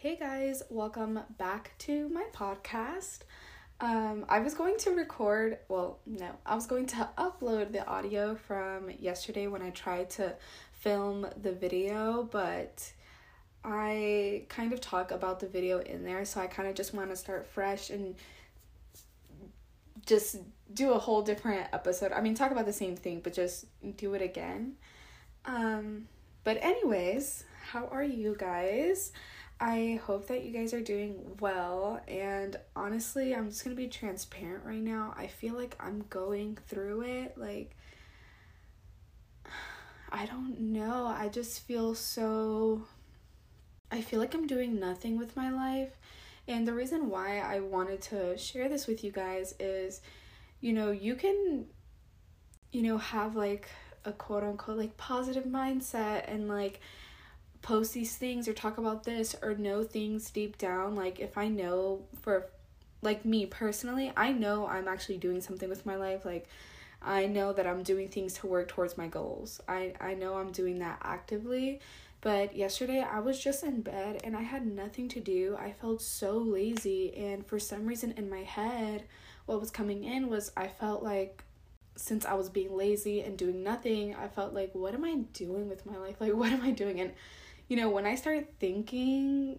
Hey guys, welcome back to my podcast. Um, I was going to record, well, no, I was going to upload the audio from yesterday when I tried to film the video, but I kind of talk about the video in there, so I kind of just want to start fresh and just do a whole different episode. I mean, talk about the same thing, but just do it again. Um, but, anyways, how are you guys? I hope that you guys are doing well. And honestly, I'm just going to be transparent right now. I feel like I'm going through it. Like, I don't know. I just feel so. I feel like I'm doing nothing with my life. And the reason why I wanted to share this with you guys is, you know, you can, you know, have like a quote unquote like positive mindset and like post these things or talk about this or know things deep down. Like, if I know for, like, me personally, I know I'm actually doing something with my life. Like, I know that I'm doing things to work towards my goals. I, I know I'm doing that actively. But yesterday I was just in bed and I had nothing to do. I felt so lazy, and for some reason in my head, what was coming in was I felt like since I was being lazy and doing nothing, I felt like, what am I doing with my life? Like, what am I doing? And, you know, when I start thinking,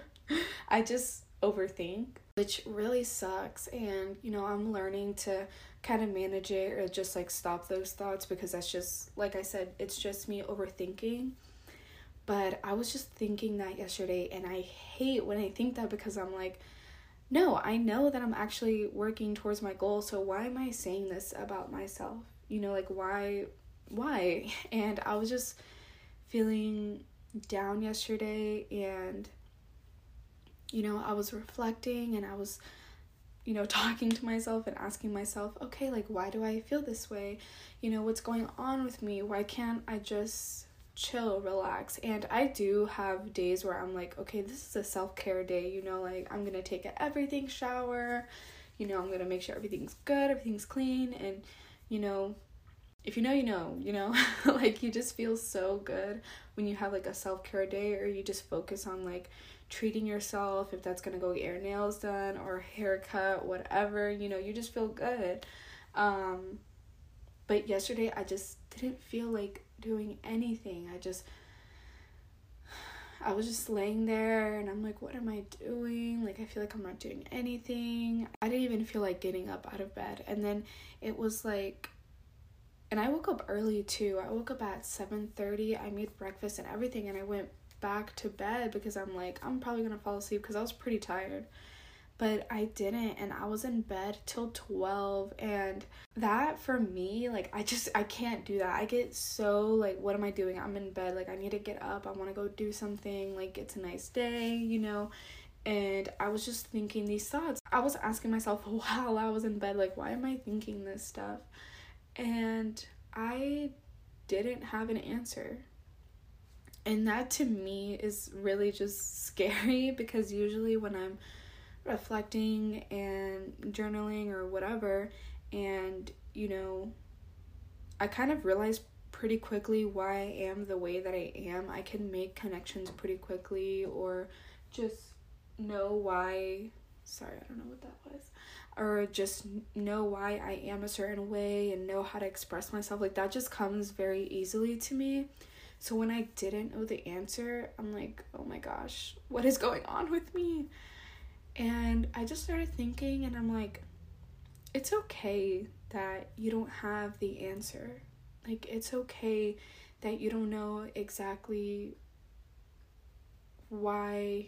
I just overthink, which really sucks. And, you know, I'm learning to kind of manage it or just like stop those thoughts because that's just, like I said, it's just me overthinking. But I was just thinking that yesterday, and I hate when I think that because I'm like, no, I know that I'm actually working towards my goal. So why am I saying this about myself? You know, like why why? And I was just feeling down yesterday and you know, I was reflecting and I was you know, talking to myself and asking myself, okay, like why do I feel this way? You know, what's going on with me? Why can't I just chill, relax. And I do have days where I'm like, okay, this is a self care day, you know, like I'm gonna take a everything shower, you know, I'm gonna make sure everything's good, everything's clean, and you know, if you know, you know, you know, like you just feel so good when you have like a self care day or you just focus on like treating yourself, if that's gonna go get your nails done or haircut, whatever, you know, you just feel good. Um, but yesterday I just didn't feel like doing anything. I just I was just laying there and I'm like, what am I doing? Like I feel like I'm not doing anything. I didn't even feel like getting up out of bed. And then it was like and I woke up early too. I woke up at 7:30. I made breakfast and everything and I went back to bed because I'm like I'm probably going to fall asleep cuz I was pretty tired but I didn't and I was in bed till 12 and that for me like I just I can't do that. I get so like what am I doing? I'm in bed like I need to get up. I want to go do something like it's a nice day, you know. And I was just thinking these thoughts. I was asking myself while I was in bed like why am I thinking this stuff? And I didn't have an answer. And that to me is really just scary because usually when I'm reflecting and journaling or whatever and you know i kind of realize pretty quickly why i am the way that i am i can make connections pretty quickly or just know why sorry i don't know what that was or just know why i am a certain way and know how to express myself like that just comes very easily to me so when i didn't know the answer i'm like oh my gosh what is going on with me and I just started thinking, and I'm like, it's okay that you don't have the answer. Like, it's okay that you don't know exactly why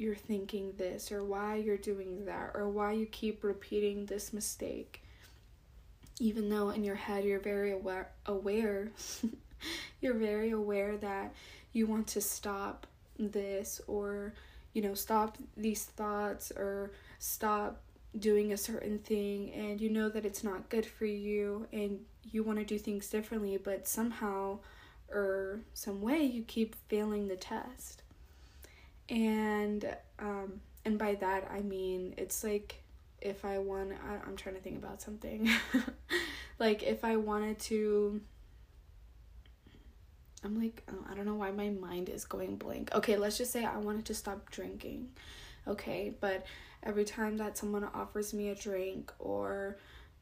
you're thinking this, or why you're doing that, or why you keep repeating this mistake. Even though in your head you're very aware, aware you're very aware that you want to stop this or you know, stop these thoughts or stop doing a certain thing and you know that it's not good for you and you want to do things differently, but somehow or some way you keep failing the test. And um and by that I mean it's like if I want I, I'm trying to think about something. like if I wanted to I'm like, oh, I don't know why my mind is going blank. Okay, let's just say I wanted to stop drinking. Okay, but every time that someone offers me a drink or,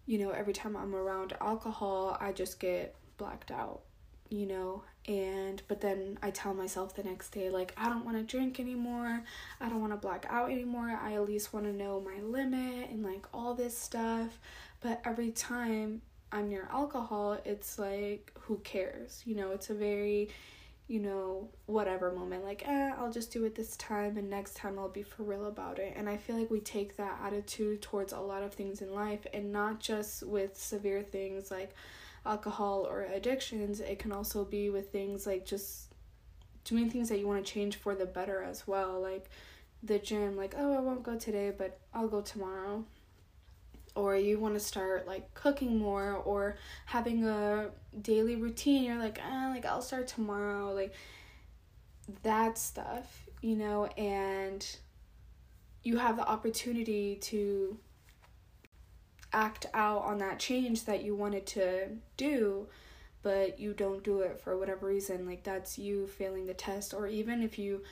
you know, every time I'm around alcohol, I just get blacked out, you know? And, but then I tell myself the next day, like, I don't want to drink anymore. I don't want to black out anymore. I at least want to know my limit and like all this stuff. But every time I'm near alcohol, it's like, who cares? You know, it's a very, you know, whatever moment. Like, eh, I'll just do it this time, and next time I'll be for real about it. And I feel like we take that attitude towards a lot of things in life, and not just with severe things like alcohol or addictions, it can also be with things like just doing things that you want to change for the better as well. Like, the gym, like, oh, I won't go today, but I'll go tomorrow or you want to start like cooking more or having a daily routine you're like ah, like I'll start tomorrow like that stuff you know and you have the opportunity to act out on that change that you wanted to do but you don't do it for whatever reason like that's you failing the test or even if you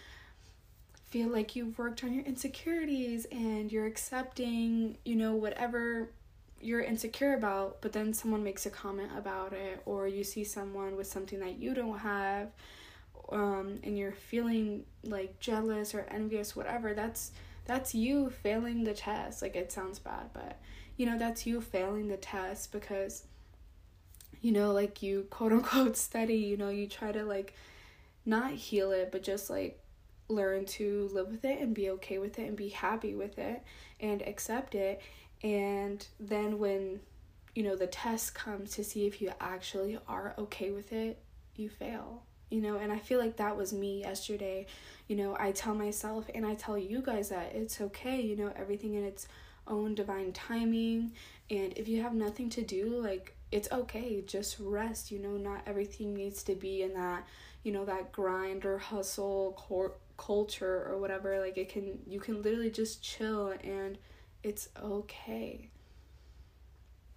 feel like you've worked on your insecurities and you're accepting, you know, whatever you're insecure about, but then someone makes a comment about it, or you see someone with something that you don't have, um, and you're feeling like jealous or envious, whatever, that's that's you failing the test. Like it sounds bad, but you know, that's you failing the test because you know, like you quote unquote study, you know, you try to like not heal it, but just like learn to live with it and be okay with it and be happy with it and accept it. And then when you know the test comes to see if you actually are okay with it you fail you know? And i feel like that was me yesterday. You know i tell myself and i tell you guys that it's okay you know everything in its own divine timing and if you have nothing to do like it's okay. Just rest you know not everything needs to be in that you know that grind or hustle cor- culture or whatever. Like it can you can literally just chill and it's okay.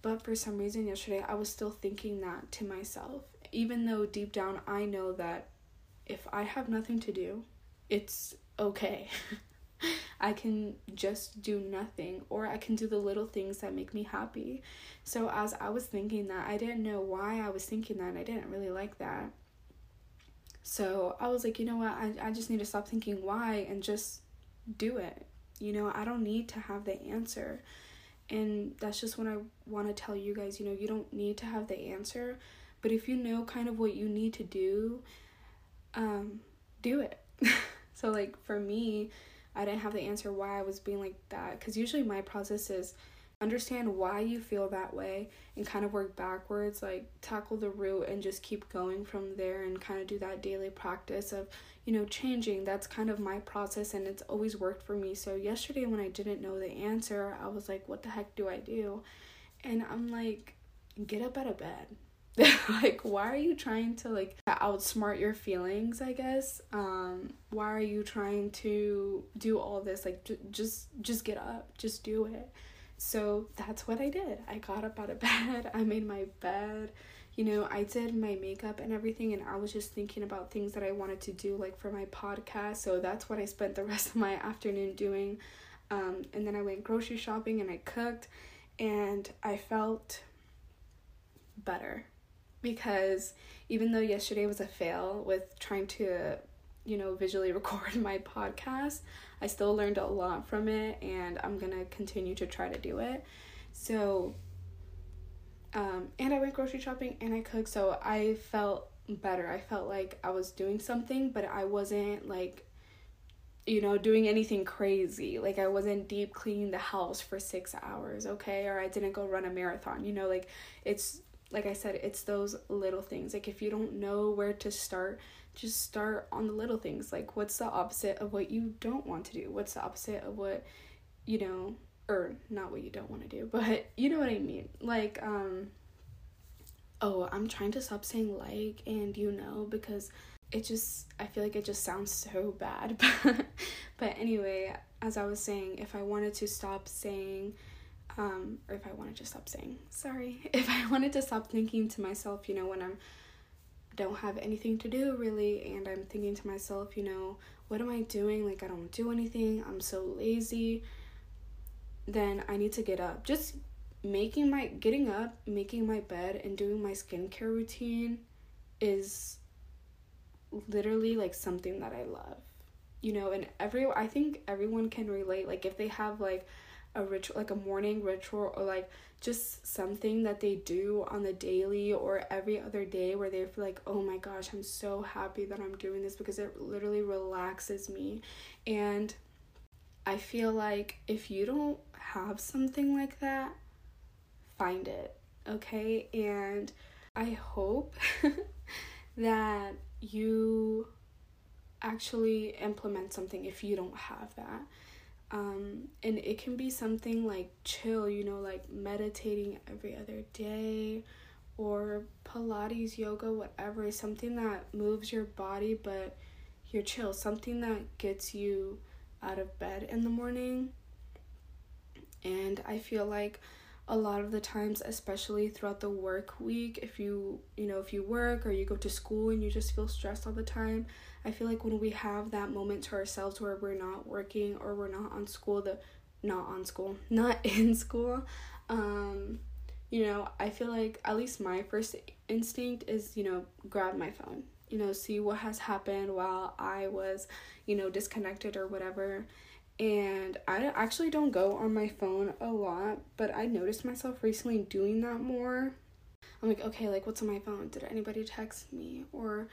But for some reason yesterday I was still thinking that to myself even though deep down I know that if I have nothing to do it's okay I can just do nothing or I can do the little things that make me happy. So as I was thinking that, I didn't know why I was thinking that. I didn't really like that. So I was like, you know what? I, I just need to stop thinking why and just do it. You know, I don't need to have the answer. And that's just what I want to tell you guys. You know, you don't need to have the answer, but if you know kind of what you need to do, um, do it. so, like, for me, I didn't have the answer why I was being like that. Because usually my process is understand why you feel that way and kind of work backwards like tackle the root and just keep going from there and kind of do that daily practice of you know changing. That's kind of my process and it's always worked for me. So yesterday when i didn't know the answer i was like what the heck do i do? And i'm like get up out of bed like why are you trying to like outsmart your feelings i guess? Um why are you trying to do all this? Like j- just just get up. Just do it. So that's what I did. I got up out of bed, I made my bed, you know, I did my makeup and everything, and I was just thinking about things that I wanted to do, like for my podcast. So that's what I spent the rest of my afternoon doing. Um, and then I went grocery shopping and I cooked, and I felt better because even though yesterday was a fail with trying to, you know, visually record my podcast, I still learned a lot from it and I'm going to continue to try to do it. So um and I went grocery shopping and I cooked so I felt better. I felt like I was doing something but I wasn't like you know doing anything crazy. Like I wasn't deep cleaning the house for 6 hours, okay? Or I didn't go run a marathon. You know, like it's like I said, it's those little things. Like if you don't know where to start, just start on the little things. Like what's the opposite of what you don't want to do? What's the opposite of what you know or not what you don't want to do, but you know what I mean. Like um oh, I'm trying to stop saying like and you know because it just I feel like it just sounds so bad. but anyway, as I was saying, if I wanted to stop saying um, or if I wanted to stop saying sorry, if I wanted to stop thinking to myself, you know, when I'm don't have anything to do really and I'm thinking to myself, you know, what am I doing? Like I don't do anything. I'm so lazy. Then I need to get up. Just making my getting up, making my bed and doing my skincare routine is literally like something that I love. You know, and every I think everyone can relate like if they have like a ritual like a morning ritual or like just something that they do on the daily or every other day where they feel like oh my gosh i'm so happy that i'm doing this because it literally relaxes me. And i feel like if you don't have something like that find it okay? And i hope that you actually implement something if you don't have that um, and it can be something like chill, you know, like meditating every other day or Pilates, yoga, whatever, something that moves your body but you're chill, something that gets you out of bed in the morning. And I feel like a lot of the times especially throughout the work week if you you know if you work or you go to school and you just feel stressed all the time i feel like when we have that moment to ourselves where we're not working or we're not on school the not on school not in school um you know i feel like at least my first instinct is you know grab my phone you know see what has happened while i was you know disconnected or whatever and I actually don't go on my phone a lot, but I noticed myself recently doing that more. I'm like, okay, like what's on my phone? Did anybody text me? Or,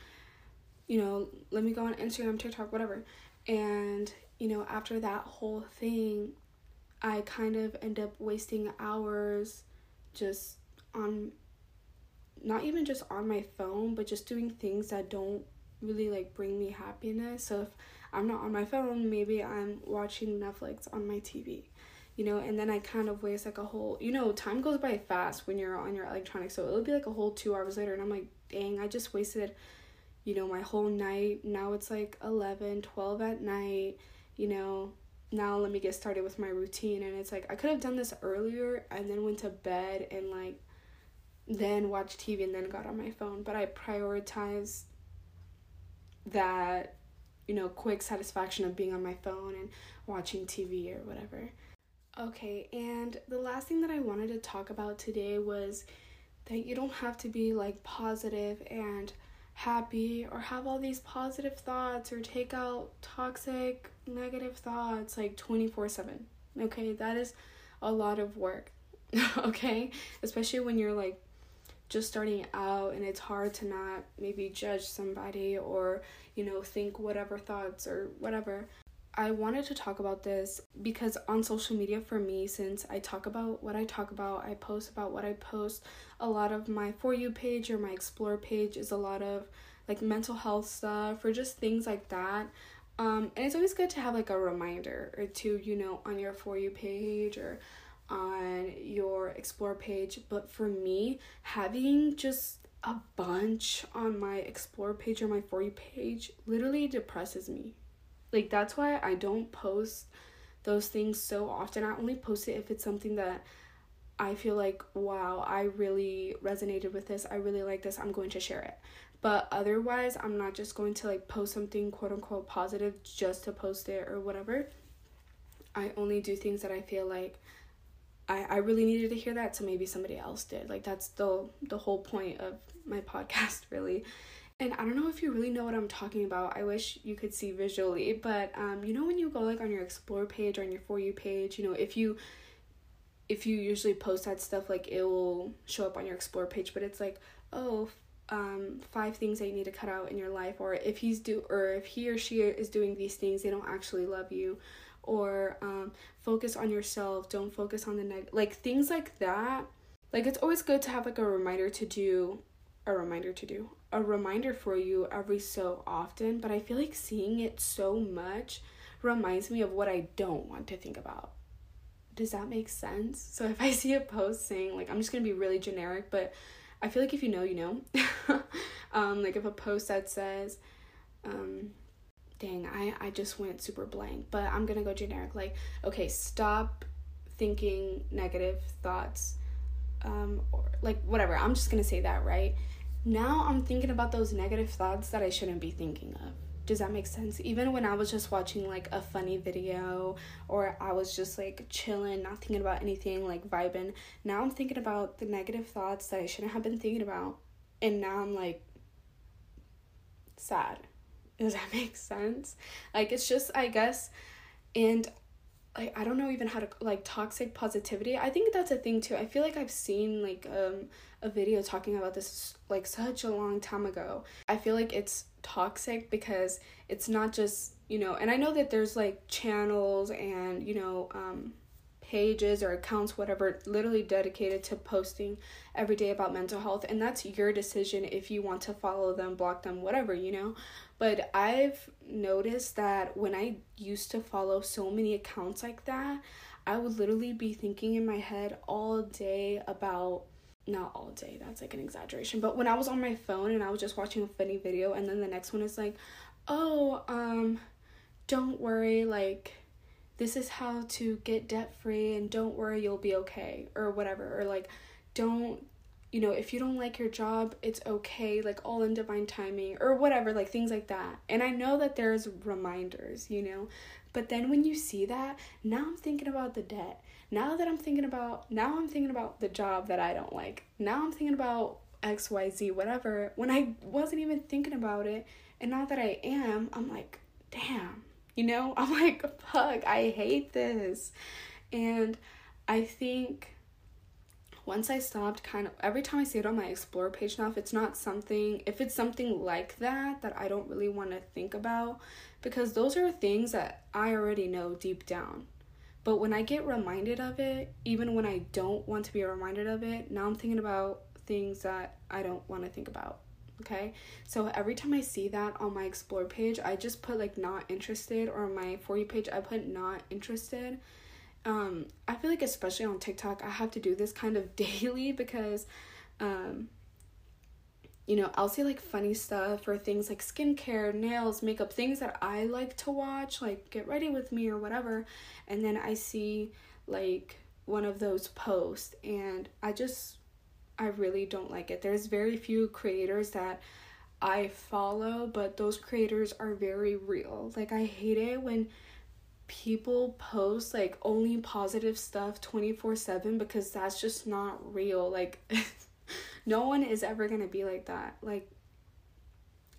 you know, let me go on Instagram, TikTok, whatever. And, you know, after that whole thing, I kind of end up wasting hours just on not even just on my phone, but just doing things that don't really like bring me happiness. So if I'm not on my phone, maybe I'm watching Netflix on my TV. You know, and then I kind of waste like a whole, you know, time goes by fast when you're on your electronics. So it'll be like a whole two hours later, and I'm like, dang, I just wasted, you know, my whole night. Now it's like 11, 12 at night, you know, now let me get started with my routine and it's like i could have done this earlier and then went to bed and like then watched tv and then got on my phone but i prioritized that you know, quick satisfaction of being on my phone and watching TV or whatever. Okay, and the last thing that I wanted to talk about today was that you don't have to be like positive and happy or have all these positive thoughts or take out toxic negative thoughts like 24/7. Okay? That is a lot of work. okay? Especially when you're like just starting out and it's hard to not maybe judge somebody or you know think whatever thoughts or whatever I wanted to talk about this because on social media for me, since I talk about what I talk about, I post about what I post, a lot of my For You page or my Explore page is a lot of like mental health stuff or just things like that. Um, and it's always good to have like a reminder or two, you know, on your For You page or on your explore page but for me having just a bunch on my explore page or my for you page literally depresses me. Like that's why i don't post those things so often. I only post it if it's something that i feel like wow i really resonated with this i really like this i'm going to share it. But otherwise i'm not just going to like post something quote unquote positive just to post it or whatever. I only do things that i feel like I, I really needed to hear that so maybe somebody else did. Like that's the the whole point of my podcast really. And i don't know if you really know what i'm talking about. I wish you could see visually but um you know when you go like on your explore page or on your for you page you know if you if you usually post that stuff like it will show up on your explore page but it's like oh um five things that you need to cut out in your life or if he's do or if he or she is doing these things they don't actually love you. Or um, focus on yourself. Don't focus on the neg like things like that. Like it's always good to have like a reminder to do a reminder to do a reminder for you every so often. But i feel like seeing it so much reminds me of what i don't want to think about. Does that make sense? So if i see a post saying like i'm just gonna be really generic but i feel like if you know you know um like if a post that says um dang, I, I just went super blank, but I'm gonna go generic. Like, okay, stop thinking negative thoughts, um, or like whatever. I'm just gonna say that, right? now I'm thinking about those negative thoughts that I shouldn't be thinking of. Does that make sense? Even when I was just watching like a funny video or I was just like chilling, not thinking about anything, like vibing, now I'm thinking about the negative thoughts that I shouldn't have been thinking about. And now I'm like sad. Does that make sense? Like it's just I guess and like I don't know even how to like toxic positivity. I think that's a thing too. I feel like I've seen like um a video talking about this like such a long time ago. I feel like it's toxic because it's not just, you know, and I know that there's like channels and, you know, um pages or accounts whatever literally dedicated to posting every day about mental health. And that's your decision if you want to follow them block them whatever you know? But i've noticed that when i used to follow so many accounts like that i would literally be thinking in my head all day about not all day that's like an exaggeration but when i was on my phone and i was just watching a funny video and then the next one is like oh um don't worry like this is how to get debt free and don't worry you'll be okay or whatever or like don't you know if you don't like your job it's okay like all in divine timing or whatever like things like that and i know that there's reminders you know but then when you see that now i'm thinking about the debt now that I'm thinking about now I'm thinking about the job that I don't like. Now I'm thinking about XYZ whatever when I wasn't even thinking about it and now that I am, I'm like, damn. You know, I'm like, fuck, I hate this. And I think once I stopped kind of every time I see it on my explore page now, if it's not something if it's something like that that I don't really want to think about because those are things that I already know deep down. But when I get reminded of it, even when I don't want to be reminded of it, now I'm thinking about things that I don't want to think about. Okay? So every time I see that on my explore page, I just put like not interested or my for you page, I put not interested. Um, I feel like especially on TikTok, I have to do this kind of daily because um you know, I'll see like funny stuff or things like skincare, nails, makeup, things that I like to watch, like get ready with me or whatever. And then I see like one of those posts and I just, I really don't like it. There's very few creators that I follow, but those creators are very real. Like, I hate it when people post like only positive stuff 24 7 because that's just not real. Like, no one is ever going to be like that. Like,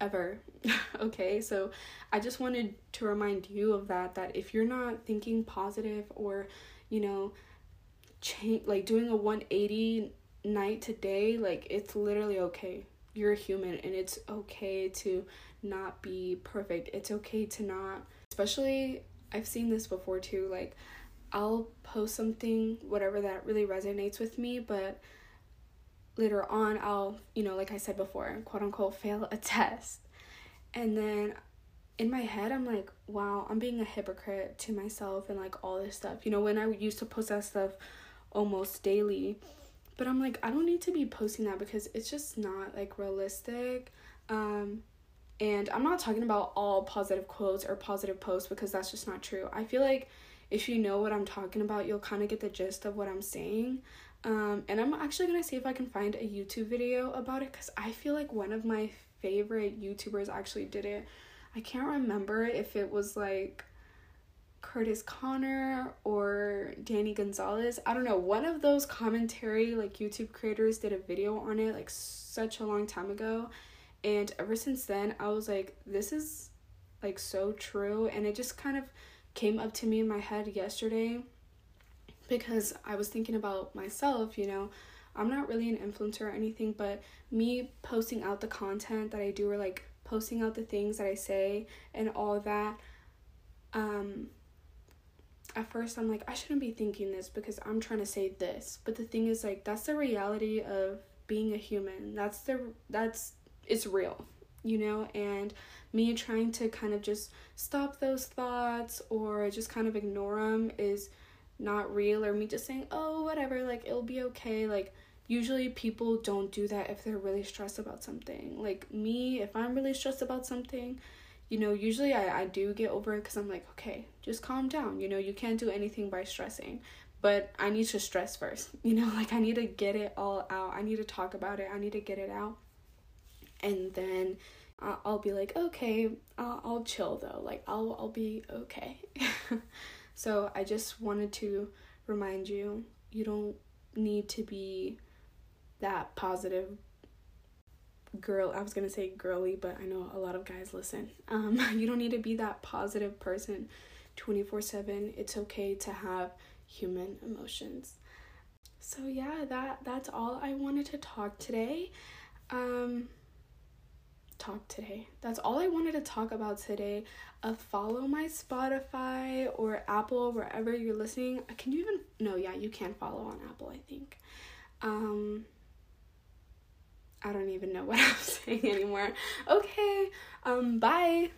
ever. okay, so I just wanted to remind you of that that if you're not thinking positive or, you know, change like doing a 180 night to day, like it's literally okay. You're a human and it's okay to not be perfect. It's okay to not especially I've seen this before too, like I'll post something whatever that really resonates with me, but later on I'll, you know, like I said before, quote unquote, fail a test. And then in my head, I'm like, wow, I'm being a hypocrite to myself and like all this stuff. You know, when I used to post that stuff almost daily, but I'm like, I don't need to be posting that because it's just not like realistic. Um, and I'm not talking about all positive quotes or positive posts because that's just not true. I feel like if you know what I'm talking about, you'll kind of get the gist of what I'm saying. Um, and I'm actually gonna see if I can find a YouTube video about it because I feel like one of my favorite YouTubers actually did it. I can't remember if it was like Curtis Conner or Danny Gonzalez. I don't know. One of those commentary like YouTube creators did a video on it like such a long time ago. And ever since then, I was like, this is like so true. And it just kind of came up to me in my head yesterday because I was thinking about myself, you know, I'm not really an influencer or anything, but me posting out the content that I do or like posting out the things that I say and all that um at first I'm like I shouldn't be thinking this because I'm trying to say this. But the thing is like that's the reality of being a human. That's the that's it's real, you know, and me trying to kind of just stop those thoughts or just kind of ignore them is not real or me just saying, "Oh, whatever, like it'll be okay." Like usually people don't do that if they're really stressed about something. Like me, if I'm really stressed about something, you know, usually I, I do get over it because I'm like, okay, just calm down. You know, you can't do anything by stressing. But I need to stress first. You know, like I need to get it all out. I need to talk about it. I need to get it out. and then I'll be like, okay, I'll, I'll chill though. Like, I'll, I'll be okay. so I just wanted to remind you you don't need to be that positive girl. I was gonna say girly, but I know a lot of guys listen. Um, you don't need to be that positive person 24 7. It's okay to have human emotions. So yeah, that that's all I wanted to talk today. Um talk today. That's all I wanted to talk about today. Uh, follow my Spotify or Apple wherever you're listening. Can you even no, yeah, you can follow on Apple, I think. Um I don't even know what I'm saying anymore. Okay. Um bye.